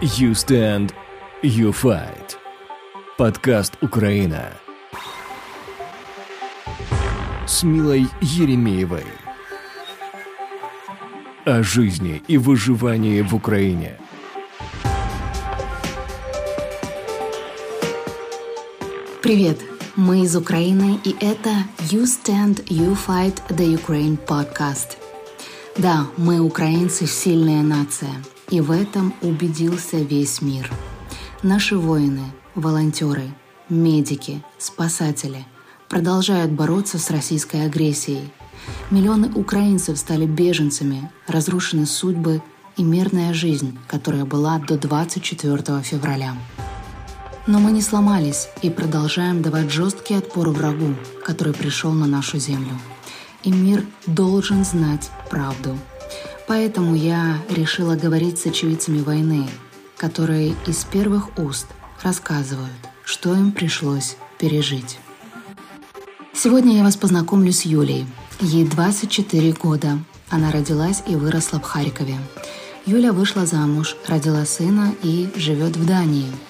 You Stand, You Fight. Подкаст «Украина» с Милой Еремеевой. О жизни и выживании в Украине. Привет! Мы из Украины, и это You Stand, You Fight the Ukraine podcast. Да, мы украинцы сильная нация, и в этом убедился весь мир. Наши воины, волонтеры, медики, спасатели продолжают бороться с российской агрессией. Миллионы украинцев стали беженцами, разрушены судьбы и мирная жизнь, которая была до 24 февраля. Но мы не сломались и продолжаем давать жесткий отпор врагу, который пришел на нашу землю. И мир должен знать правду. Поэтому я решила говорить с очевидцами войны, которые из первых уст рассказывают, что им пришлось пережить. Сегодня я вас познакомлю с Юлей. Ей 24 года. Она родилась и выросла в Харькове. Юля вышла замуж, родила сына и живет в Дании –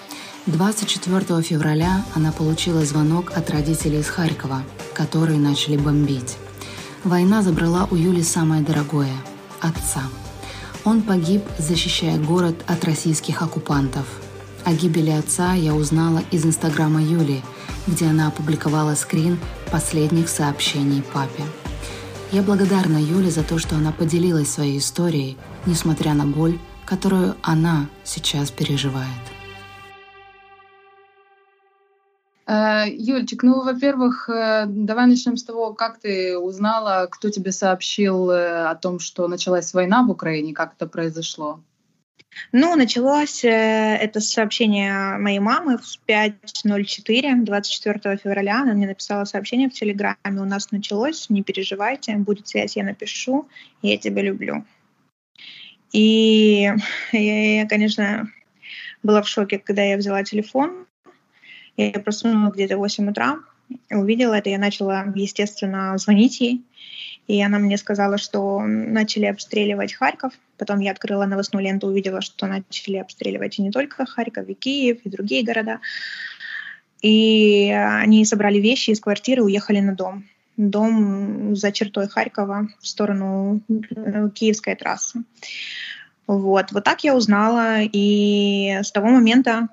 24 февраля она получила звонок от родителей из Харькова, которые начали бомбить. Война забрала у Юли самое дорогое – отца. Он погиб, защищая город от российских оккупантов. О гибели отца я узнала из инстаграма Юли, где она опубликовала скрин последних сообщений папе. Я благодарна Юле за то, что она поделилась своей историей, несмотря на боль, которую она сейчас переживает. Юльчик, ну, во-первых, э, давай начнем с того, как ты узнала, кто тебе сообщил э, о том, что началась война в Украине, как это произошло? Ну, началось это сообщение моей мамы в 5.04, 24 февраля. Она мне написала сообщение в Телеграме. У нас началось, не переживайте, будет связь, я напишу, я тебя люблю. И я, я конечно, была в шоке, когда я взяла телефон, я проснулась где-то в 8 утра, увидела это, я начала, естественно, звонить ей. И она мне сказала, что начали обстреливать Харьков. Потом я открыла новостную ленту, увидела, что начали обстреливать и не только Харьков, и Киев, и другие города. И они собрали вещи из квартиры уехали на дом. Дом за чертой Харькова в сторону э, Киевской трассы. Вот, вот так я узнала. И с того момента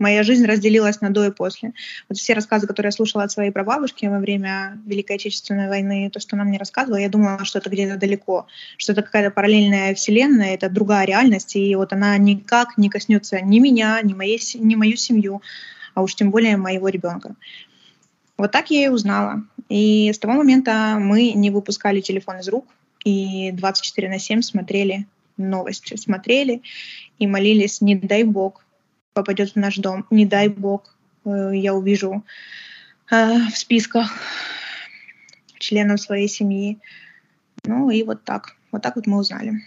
моя жизнь разделилась на до и после. Вот все рассказы, которые я слушала от своей прабабушки во время Великой Отечественной войны, то, что она мне рассказывала, я думала, что это где-то далеко, что это какая-то параллельная вселенная, это другая реальность, и вот она никак не коснется ни меня, ни, моей, ни мою семью, а уж тем более моего ребенка. Вот так я и узнала. И с того момента мы не выпускали телефон из рук, и 24 на 7 смотрели новости, смотрели и молились, не дай бог, попадет в наш дом. Не дай бог, э, я увижу э, в списках членов своей семьи. Ну и вот так. Вот так вот мы узнали.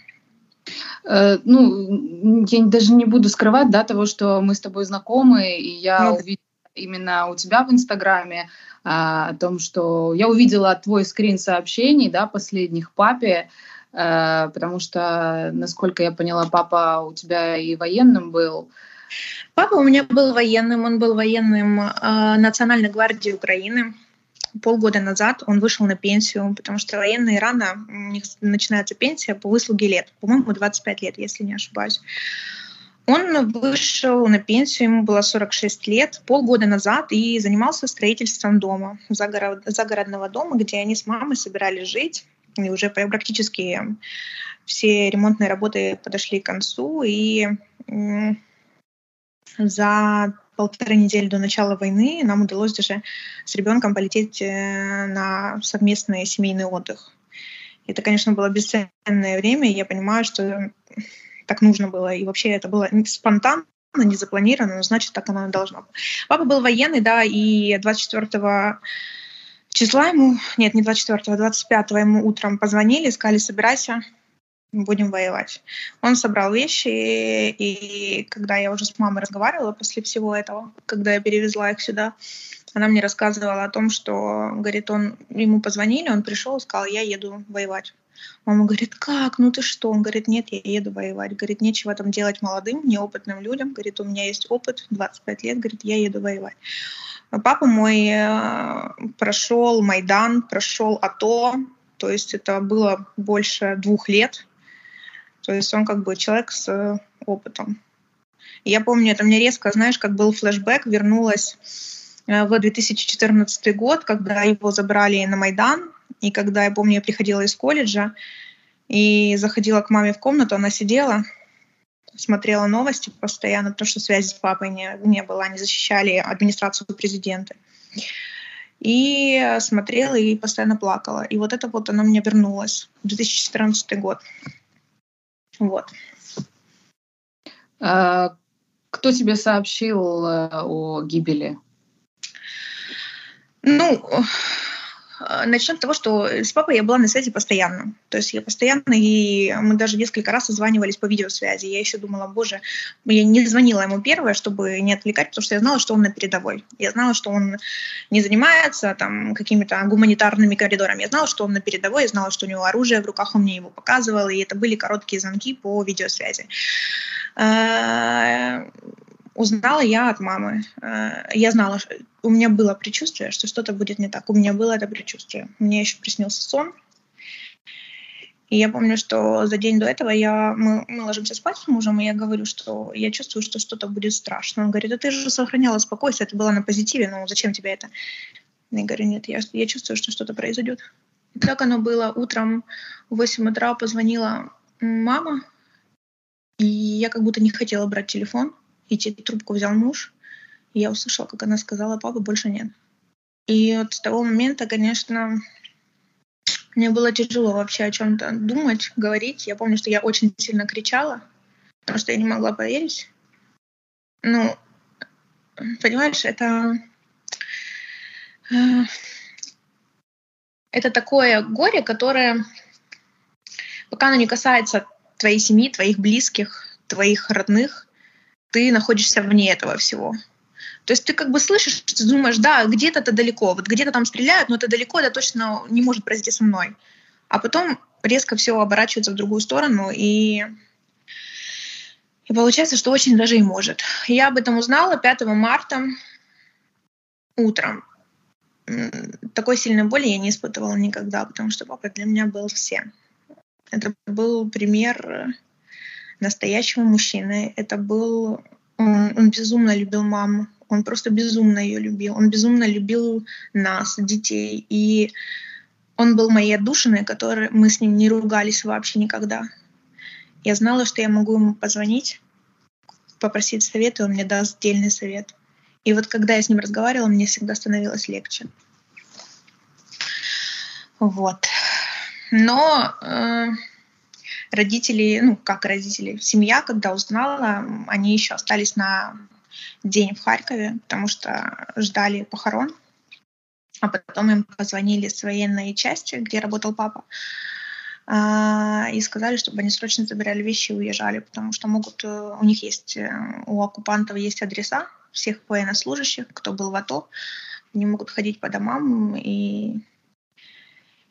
Э, ну, я даже не буду скрывать, да, того, что мы с тобой знакомы, и я ну, увидела именно у тебя в Инстаграме а, о том, что я увидела твой скрин сообщений, да, последних папе, а, потому что, насколько я поняла, папа у тебя и военным был, Папа у меня был военным, он был военным э, Национальной гвардии Украины. Полгода назад он вышел на пенсию, потому что военные рано, у них начинается пенсия по выслуге лет, по-моему, 25 лет, если не ошибаюсь. Он вышел на пенсию, ему было 46 лет, полгода назад, и занимался строительством дома, загород, загородного дома, где они с мамой собирались жить. И уже практически все ремонтные работы подошли к концу, и за полторы недели до начала войны нам удалось даже с ребенком полететь э, на совместный семейный отдых. Это, конечно, было бесценное время, и я понимаю, что так нужно было. И вообще это было спонтанно, не запланировано, но значит, так оно и должно быть. Папа был военный, да, и 24 числа ему, нет, не 24, 25 ему утром позвонили, сказали, собирайся, будем воевать. Он собрал вещи, и когда я уже с мамой разговаривала после всего этого, когда я перевезла их сюда, она мне рассказывала о том, что, говорит, он, ему позвонили, он пришел, сказал, я еду воевать. Мама говорит, как, ну ты что? Он говорит, нет, я еду воевать. Говорит, нечего там делать молодым, неопытным людям. Говорит, у меня есть опыт, 25 лет, говорит, я еду воевать. Папа мой э, прошел Майдан, прошел АТО, то есть это было больше двух лет. То есть он как бы человек с э, опытом. И я помню, это мне резко, знаешь, как был флешбэк, вернулась э, в 2014 год, когда его забрали на Майдан, и когда, я помню, я приходила из колледжа и заходила к маме в комнату, она сидела, смотрела новости постоянно, потому что связи с папой не, не было, они защищали администрацию президента. И смотрела и постоянно плакала. И вот это вот она мне вернулась. 2014 год. Вот. А, кто тебе сообщил э, о гибели? Ну, Начнем с того, что с папой я была на связи постоянно. То есть я постоянно, и мы даже несколько раз созванивались по видеосвязи. Я еще думала, боже, я не звонила ему первое, чтобы не отвлекать, потому что я знала, что он на передовой. Я знала, что он не занимается там какими-то гуманитарными коридорами. Я знала, что он на передовой, я знала, что у него оружие в руках, он мне его показывал, и это были короткие звонки по видеосвязи а, узнала я от мамы. Э, я знала, у меня было предчувствие, что что-то будет не так. У меня было это предчувствие. Мне еще приснился сон. И я помню, что за день до этого я, мы, мы ложимся спать с мужем, и я говорю, что я чувствую, что что-то будет страшно. Он говорит, а ты же сохраняла спокойствие, это было на позитиве, ну зачем тебе это? Я говорю, нет, я, я чувствую, что что-то произойдет. И так оно было. Утром в 8 утра позвонила мама, и я как будто не хотела брать телефон и трубку взял муж, и я услышала, как она сказала, папы больше нет. И вот с того момента, конечно, мне было тяжело вообще о чем-то думать, говорить. Я помню, что я очень сильно кричала, потому что я не могла поверить. Ну, понимаешь, это... Э, это такое горе, которое, пока оно не касается твоей семьи, твоих близких, твоих родных, ты находишься вне этого всего. То есть ты как бы слышишь, ты думаешь, да, где-то это далеко, вот где-то там стреляют, но это далеко, это точно не может произойти со мной. А потом резко все оборачивается в другую сторону, и, и получается, что очень даже и может. Я об этом узнала 5 марта утром. Такой сильной боли я не испытывала никогда, потому что папа для меня был всем. Это был пример настоящего мужчины. Это был... Он, он безумно любил маму. Он просто безумно ее любил. Он безумно любил нас, детей. И он был моей отдушиной, которой мы с ним не ругались вообще никогда. Я знала, что я могу ему позвонить, попросить совет, и он мне даст отдельный совет. И вот когда я с ним разговаривала, мне всегда становилось легче. Вот. Но э, родители, ну, как родители, семья, когда узнала, они еще остались на день в Харькове, потому что ждали похорон. А потом им позвонили с военной части, где работал папа, а, и сказали, чтобы они срочно забирали вещи и уезжали, потому что могут, э, у них есть, э, у оккупантов есть адреса всех военнослужащих, кто был в АТО, они могут ходить по домам и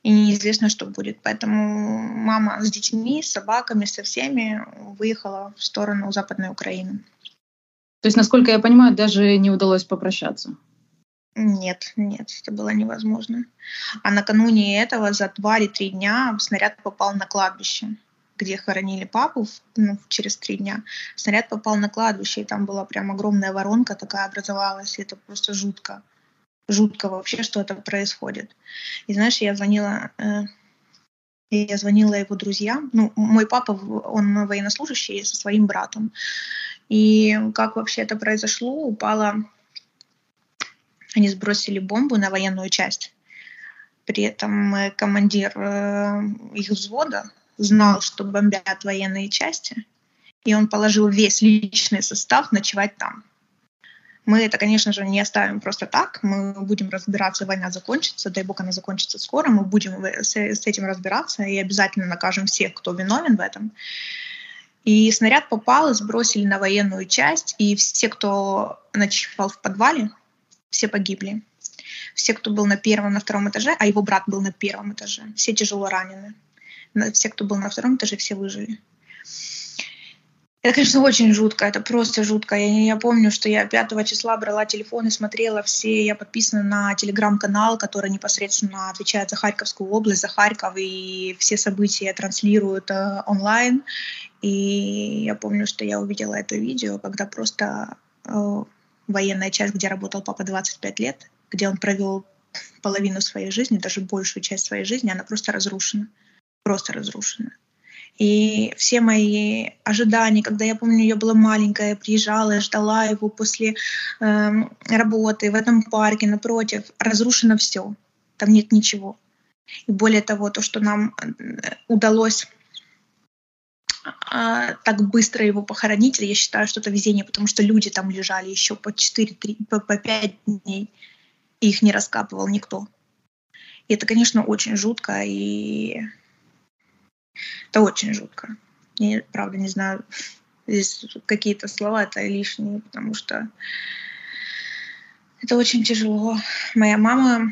и неизвестно, что будет. Поэтому мама с детьми, с собаками, со всеми выехала в сторону Западной Украины. То есть, насколько я понимаю, даже не удалось попрощаться? Нет, нет, это было невозможно. А накануне этого за два или три дня снаряд попал на кладбище, где хоронили папу ну, через три дня. Снаряд попал на кладбище, и там была прям огромная воронка такая образовалась, и это просто жутко жутко вообще, что это происходит. И знаешь, я звонила, э, я звонила его друзьям. Ну, мой папа, он военнослужащий со своим братом. И как вообще это произошло? Упала, они сбросили бомбу на военную часть. При этом э, командир э, их взвода знал, что бомбят военные части, и он положил весь личный состав ночевать там. Мы это, конечно же, не оставим просто так. Мы будем разбираться, война закончится, дай бог она закончится скоро. Мы будем с, с этим разбираться и обязательно накажем всех, кто виновен в этом. И снаряд попал, и сбросили на военную часть, и все, кто ночевал в подвале, все погибли. Все, кто был на первом, на втором этаже, а его брат был на первом этаже, все тяжело ранены. Все, кто был на втором этаже, все выжили. Это, конечно, очень жутко, это просто жутко. Я, я помню, что я 5 числа брала телефон и смотрела все, я подписана на телеграм-канал, который непосредственно отвечает за Харьковскую область, за Харьков, и все события транслируют э, онлайн. И я помню, что я увидела это видео, когда просто э, военная часть, где работал папа 25 лет, где он провел половину своей жизни, даже большую часть своей жизни, она просто разрушена. Просто разрушена. И все мои ожидания, когда я помню, я была маленькая, я приезжала, ждала его после э, работы в этом парке напротив, разрушено все. Там нет ничего. И более того, то, что нам э, удалось а, так быстро его похоронить, я считаю, что это везение, потому что люди там лежали еще по 4, 3, по, по 5 дней, и их не раскапывал никто. И это, конечно, очень жутко, и это очень жутко. Я, правда, не знаю, здесь какие-то слова это лишние, потому что это очень тяжело. Моя мама,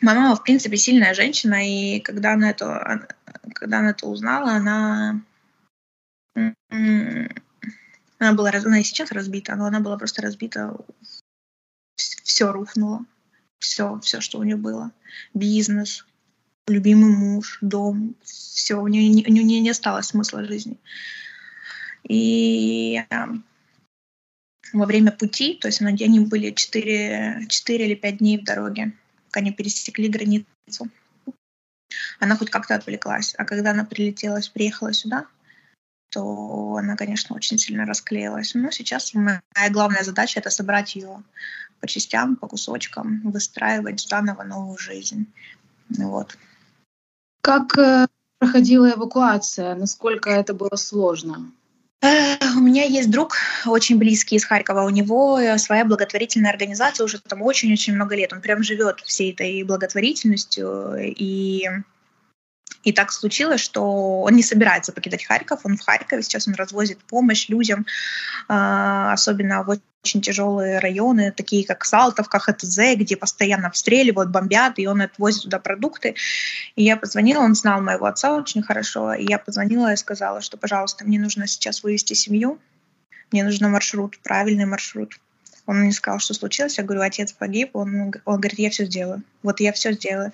моя мама, в принципе, сильная женщина, и когда она это, когда она это узнала, она, она была, она и сейчас разбита, но она была просто разбита, все рухнуло, все, все, что у нее было, бизнес, любимый муж, дом, все, у нее, у нее не осталось смысла жизни. И эм, во время пути, то есть они были 4, 4 или 5 дней в дороге, пока они пересекли границу, она хоть как-то отвлеклась. А когда она прилетела, приехала сюда, то она, конечно, очень сильно расклеилась. Но сейчас моя главная задача — это собрать ее по частям, по кусочкам, выстраивать заново новую жизнь. Вот. Как э, проходила эвакуация? Насколько это было сложно? Э, у меня есть друг очень близкий из Харькова. У него э, своя благотворительная организация уже там очень-очень много лет. Он прям живет всей этой благотворительностью. И и так случилось, что он не собирается покидать Харьков, он в Харькове, сейчас он развозит помощь людям, особенно в очень тяжелые районы, такие как Салтовка, ХТЗ, где постоянно обстреливают, бомбят, и он отвозит туда продукты. И я позвонила, он знал моего отца очень хорошо, и я позвонила и сказала, что, пожалуйста, мне нужно сейчас вывести семью, мне нужен маршрут, правильный маршрут. Он мне сказал, что случилось. Я говорю, отец погиб. Он, он говорит, я все сделаю. Вот я все сделаю.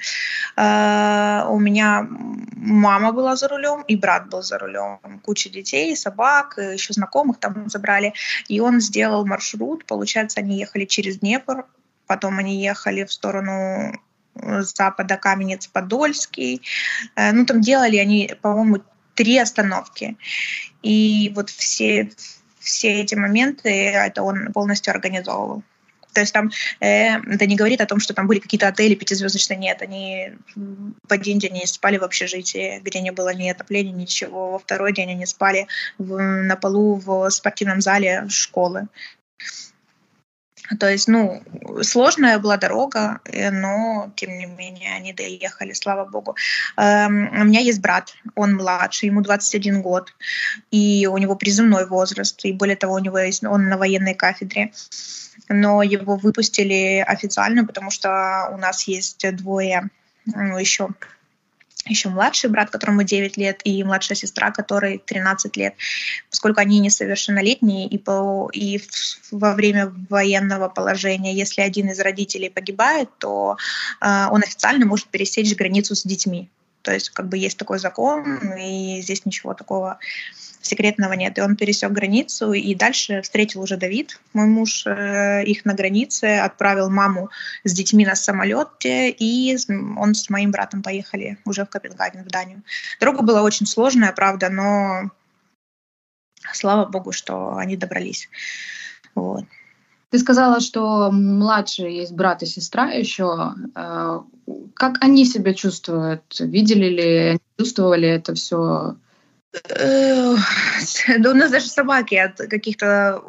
Uh, у меня мама была за рулем, и брат был за рулем. Куча детей, собак, еще знакомых там забрали. И он сделал маршрут. Получается, они ехали через Днепр, потом они ехали в сторону запада Каменец-Подольский. Uh, ну, там делали они, по-моему, три остановки. И вот все все эти моменты это он полностью организовывал. То есть там э, это не говорит о том, что там были какие-то отели пятизвездочные, нет, они в один день они спали в общежитии, где не было ни отопления, ничего. Во второй день они спали в, на полу в спортивном зале школы. То есть, ну, сложная была дорога, э, но, тем не менее, они доехали, слава богу. Эм, у меня есть брат, он младший, ему 21 год, и у него призывной возраст, и более того, у него есть, он на военной кафедре, но его выпустили официально, потому что у нас есть двое ну, еще еще младший брат, которому 9 лет, и младшая сестра, которой 13 лет, поскольку они несовершеннолетние, и, по, и в, во время военного положения, если один из родителей погибает, то э, он официально может пересечь границу с детьми. То есть как бы есть такой закон, и здесь ничего такого секретного нет. И он пересек границу, и дальше встретил уже Давид, мой муж, э, их на границе, отправил маму с детьми на самолете, и он с моим братом поехали уже в Копенгаген, в Данию. Дорога была очень сложная, правда, но слава богу, что они добрались. Вот. Ты сказала, что младшие есть брат и сестра еще. Э, как они себя чувствуют? Видели ли, чувствовали это все да у нас даже собаки от каких-то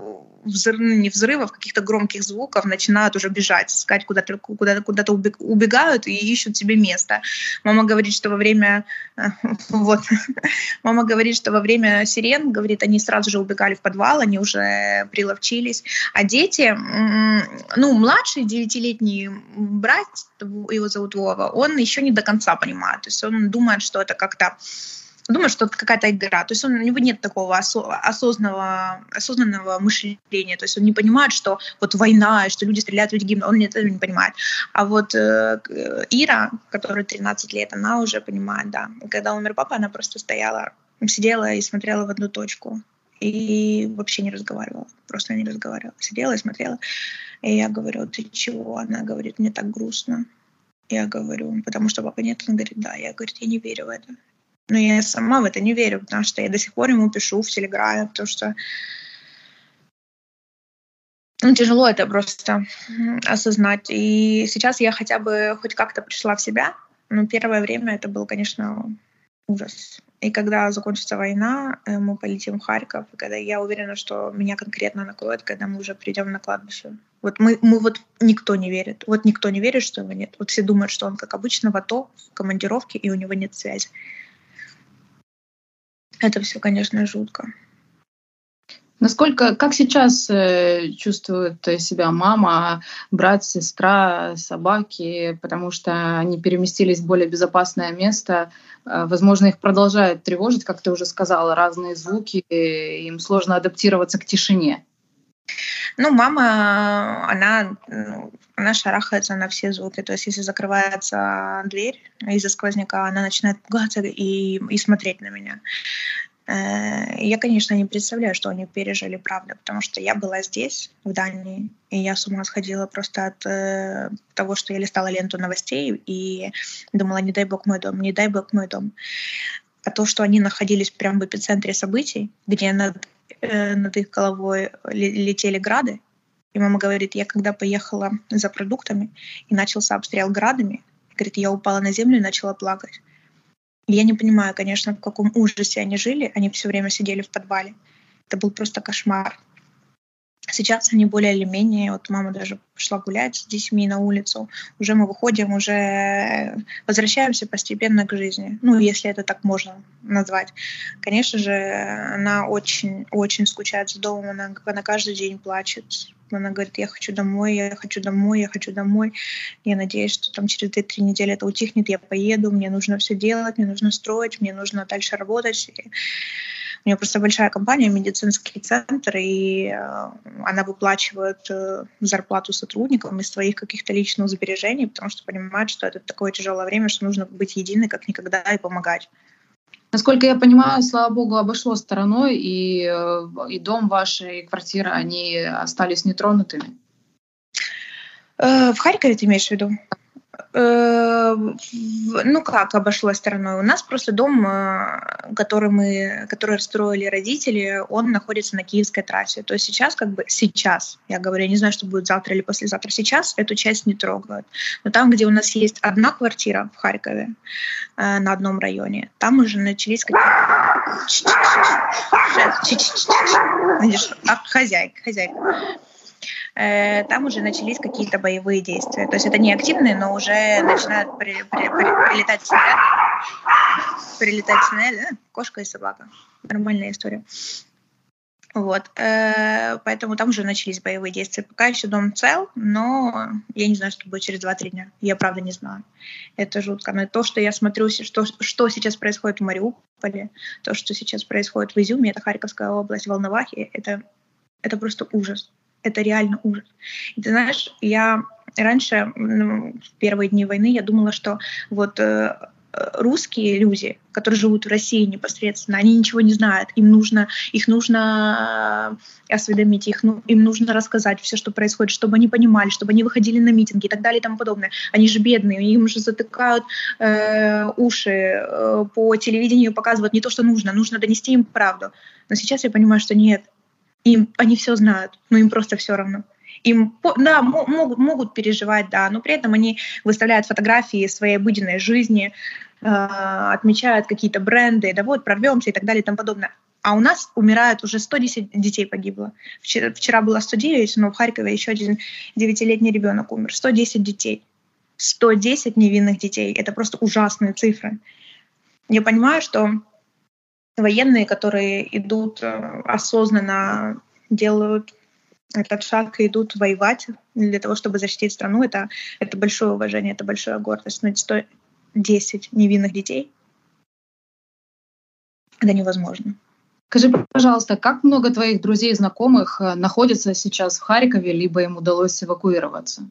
взрыв, ну, не взрывов, каких-то громких звуков начинают уже бежать, искать куда-то, куда-то, куда-то убегают и ищут себе место. Мама говорит, что во время, вот, мама говорит, что во время сирен, говорит, они сразу же убегали в подвал, они уже приловчились, а дети, ну, младший девятилетний брат, его зовут Вова, он еще не до конца понимает, то есть он думает, что это как-то думает, что это какая-то игра. То есть он, у него нет такого осознанного, осознанного мышления. То есть он не понимает, что вот война, что люди стреляют, люди гибнут. Он этого не понимает. А вот э, Ира, которой 13 лет, она уже понимает, да. Когда умер папа, она просто стояла, сидела и смотрела в одну точку. И вообще не разговаривала. Просто не разговаривала. Сидела и смотрела. И я говорю, ты чего? Она говорит, мне так грустно. Я говорю, потому что папа нет. Он говорит, да. Я говорю, я не верю в это. Но я сама в это не верю, потому что я до сих пор ему пишу в Телеграме, потому что ну, тяжело это просто осознать. И сейчас я хотя бы хоть как-то пришла в себя. Но первое время это был, конечно, ужас. И когда закончится война, э, мы полетим в Харьков, и когда я уверена, что меня конкретно накроет, когда мы уже придем на кладбище. Вот мы, мы вот никто не верит. Вот никто не верит, что его нет. Вот все думают, что он, как обычно, в АТО, в командировке, и у него нет связи. Это все, конечно, жутко. Насколько, как сейчас э, чувствует себя мама, брат, сестра, собаки, потому что они переместились в более безопасное место? Э, возможно, их продолжает тревожить, как ты уже сказала, разные звуки, им сложно адаптироваться к тишине. Ну, мама, она, ну, она шарахается на все звуки. То есть, если закрывается дверь из-за сквозняка, она начинает пугаться и, и смотреть на меня. Э, я, конечно, не представляю, что они пережили, правда, потому что я была здесь, в Дании, и я с ума сходила просто от э, того, что я листала ленту новостей и думала, не дай бог мой дом, не дай бог мой дом. А то, что они находились прямо в эпицентре событий, где над Э, над их головой летели грады. И мама говорит, я когда поехала за продуктами и начался обстрел градами, говорит, я упала на землю и начала плакать. Я не понимаю, конечно, в каком ужасе они жили. Они все время сидели в подвале. Это был просто кошмар. Сейчас они более или менее, вот мама даже пошла гулять с детьми на улицу, уже мы выходим, уже возвращаемся постепенно к жизни, ну, если это так можно назвать. Конечно же, она очень-очень скучает с домом, она, она каждый день плачет, она говорит, я хочу домой, я хочу домой, я хочу домой. Я надеюсь, что там через 2-3 недели это утихнет, я поеду, мне нужно все делать, мне нужно строить, мне нужно дальше работать. У нее просто большая компания, медицинский центр, и э, она выплачивает э, зарплату сотрудникам из своих каких-то личных сбережений, потому что понимает, что это такое тяжелое время, что нужно быть единой как никогда и помогать. Насколько я понимаю, слава богу, обошло стороной, и, э, и дом ваш, и квартира, они остались нетронутыми. В Харькове ты имеешь в виду? Э, ну как обошлось стороной? У нас просто дом, э, который мы, который строили родители, он находится на Киевской трассе. То есть сейчас как бы сейчас, я говорю, я не знаю, что будет завтра или послезавтра. Сейчас эту часть не трогают. Но там, где у нас есть одна квартира в Харькове э, на одном районе, там уже начались какие-то хозяйка, хозяйка Э, там уже начались какие-то боевые действия. То есть это не активные, но уже начинают при, при, при, прилетать снаряды. Прилетать снаряды. Кошка и собака. Нормальная история. Вот, э, поэтому там уже начались боевые действия. Пока еще дом цел, но я не знаю, что будет через 2-3 дня. Я правда не знаю. Это жутко. Но то, что я смотрю, что, что сейчас происходит в Мариуполе, то, что сейчас происходит в Изюме, это Харьковская область, Волновахи, это, это просто ужас это реально ужас. И ты знаешь, я раньше, ну, в первые дни войны, я думала, что вот э, русские люди, которые живут в России непосредственно, они ничего не знают. Им нужно, их нужно э, осведомить, их, ну, им нужно рассказать все, что происходит, чтобы они понимали, чтобы они выходили на митинги и так далее и тому подобное. Они же бедные, им же затыкают э, уши, э, по телевидению показывают не то, что нужно, нужно донести им правду. Но сейчас я понимаю, что нет, им, они все знают, но им просто все равно. Им, да, могут, могут переживать, да, но при этом они выставляют фотографии своей обыденной жизни, э, отмечают какие-то бренды, да вот, прорвемся и так далее и тому подобное. А у нас умирают уже 110 детей погибло. Вчера, вчера было 109, но в Харькове еще один девятилетний ребенок умер. 110 детей. 110 невинных детей. Это просто ужасные цифры. Я понимаю, что военные, которые идут э, осознанно, делают этот шаг и идут воевать для того, чтобы защитить страну, это, это большое уважение, это большая гордость. Но 110 невинных детей — это невозможно. Скажи, пожалуйста, как много твоих друзей и знакомых э, находятся сейчас в Харькове, либо им удалось эвакуироваться?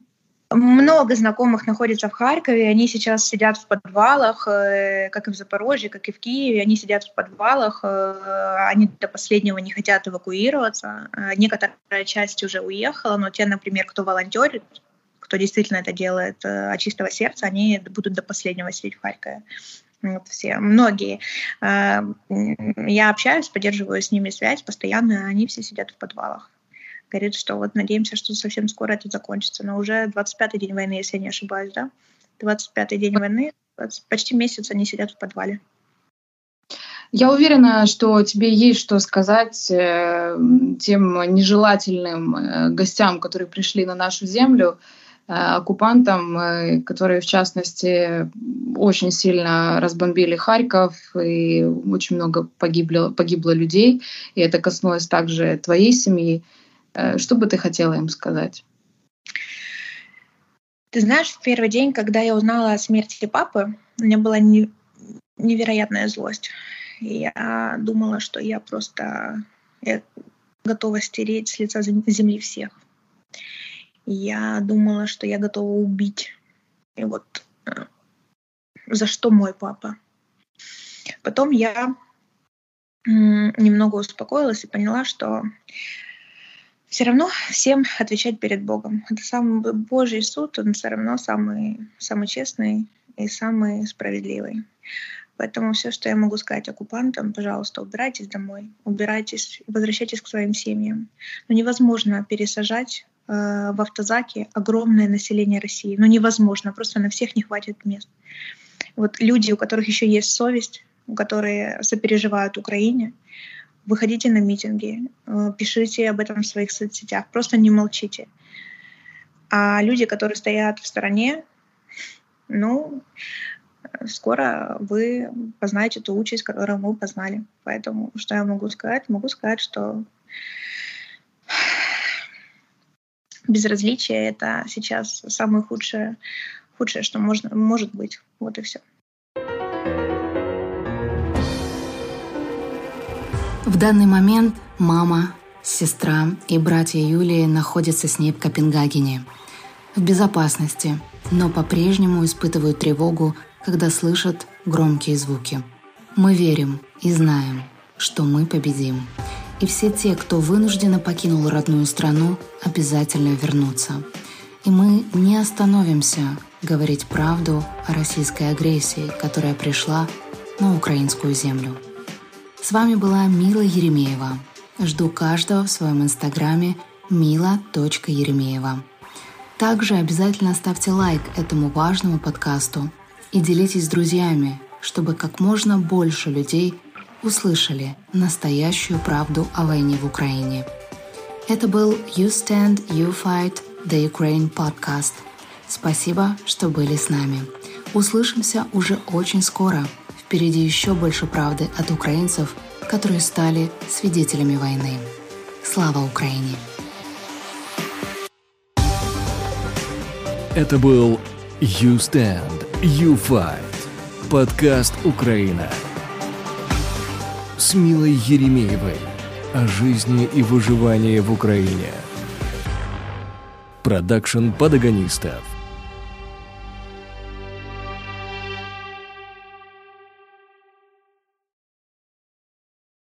Много знакомых находится в Харькове, они сейчас сидят в подвалах, э, как и в Запорожье, как и в Киеве, они сидят в подвалах, э, они до последнего не хотят эвакуироваться. Некоторая часть уже уехала, но те, например, кто волонтерит, кто действительно это делает от чистого сердца, они будут до последнего сидеть в Харькове вот все, многие. Я общаюсь, поддерживаю с ними связь постоянно, они все сидят в подвалах. Говорит, что вот надеемся, что совсем скоро это закончится. Но уже 25-й день войны, если я не ошибаюсь, да? 25-й день войны, почти месяц они сидят в подвале. Я уверена, что тебе есть что сказать э, тем нежелательным э, гостям, которые пришли на нашу землю. Э, оккупантам, которые, в частности, очень сильно разбомбили Харьков, и очень много погибло, погибло людей, и это коснулось также твоей семьи. Э, что бы ты хотела им сказать? Ты знаешь, в первый день, когда я узнала о смерти папы, у меня была не, невероятная злость. Я думала, что я просто я готова стереть с лица земли всех я думала, что я готова убить. И вот э, за что мой папа. Потом я немного успокоилась и поняла, что все равно всем отвечать перед Богом. Это самый Божий суд, он все равно самый, самый честный и самый справедливый. Поэтому все, что я могу сказать оккупантам, пожалуйста, убирайтесь домой, убирайтесь, возвращайтесь к своим семьям. Но невозможно пересажать Э, в автозаке огромное население России. Ну, невозможно, просто на всех не хватит мест. Вот люди, у которых еще есть совесть, которые сопереживают Украине, выходите на митинги, э, пишите об этом в своих соцсетях, просто не молчите. А люди, которые стоят в стороне, ну, скоро вы познаете ту участь, которую мы познали. Поэтому что я могу сказать? Могу сказать, что безразличие — это сейчас самое худшее, худшее, что можно, может быть. Вот и все. В данный момент мама, сестра и братья Юлии находятся с ней в Копенгагене. В безопасности, но по-прежнему испытывают тревогу, когда слышат громкие звуки. Мы верим и знаем, что мы победим и все те, кто вынужденно покинул родную страну, обязательно вернутся. И мы не остановимся говорить правду о российской агрессии, которая пришла на украинскую землю. С вами была Мила Еремеева. Жду каждого в своем инстаграме mila.еремеева. Также обязательно ставьте лайк этому важному подкасту и делитесь с друзьями, чтобы как можно больше людей – услышали настоящую правду о войне в Украине. Это был You Stand, You Fight, The Ukraine Podcast. Спасибо, что были с нами. Услышимся уже очень скоро. Впереди еще больше правды от украинцев, которые стали свидетелями войны. Слава Украине! Это был You Stand, You Fight. Подкаст «Украина» с Милой Еремеевой о жизни и выживании в Украине. Продакшн подагонистов.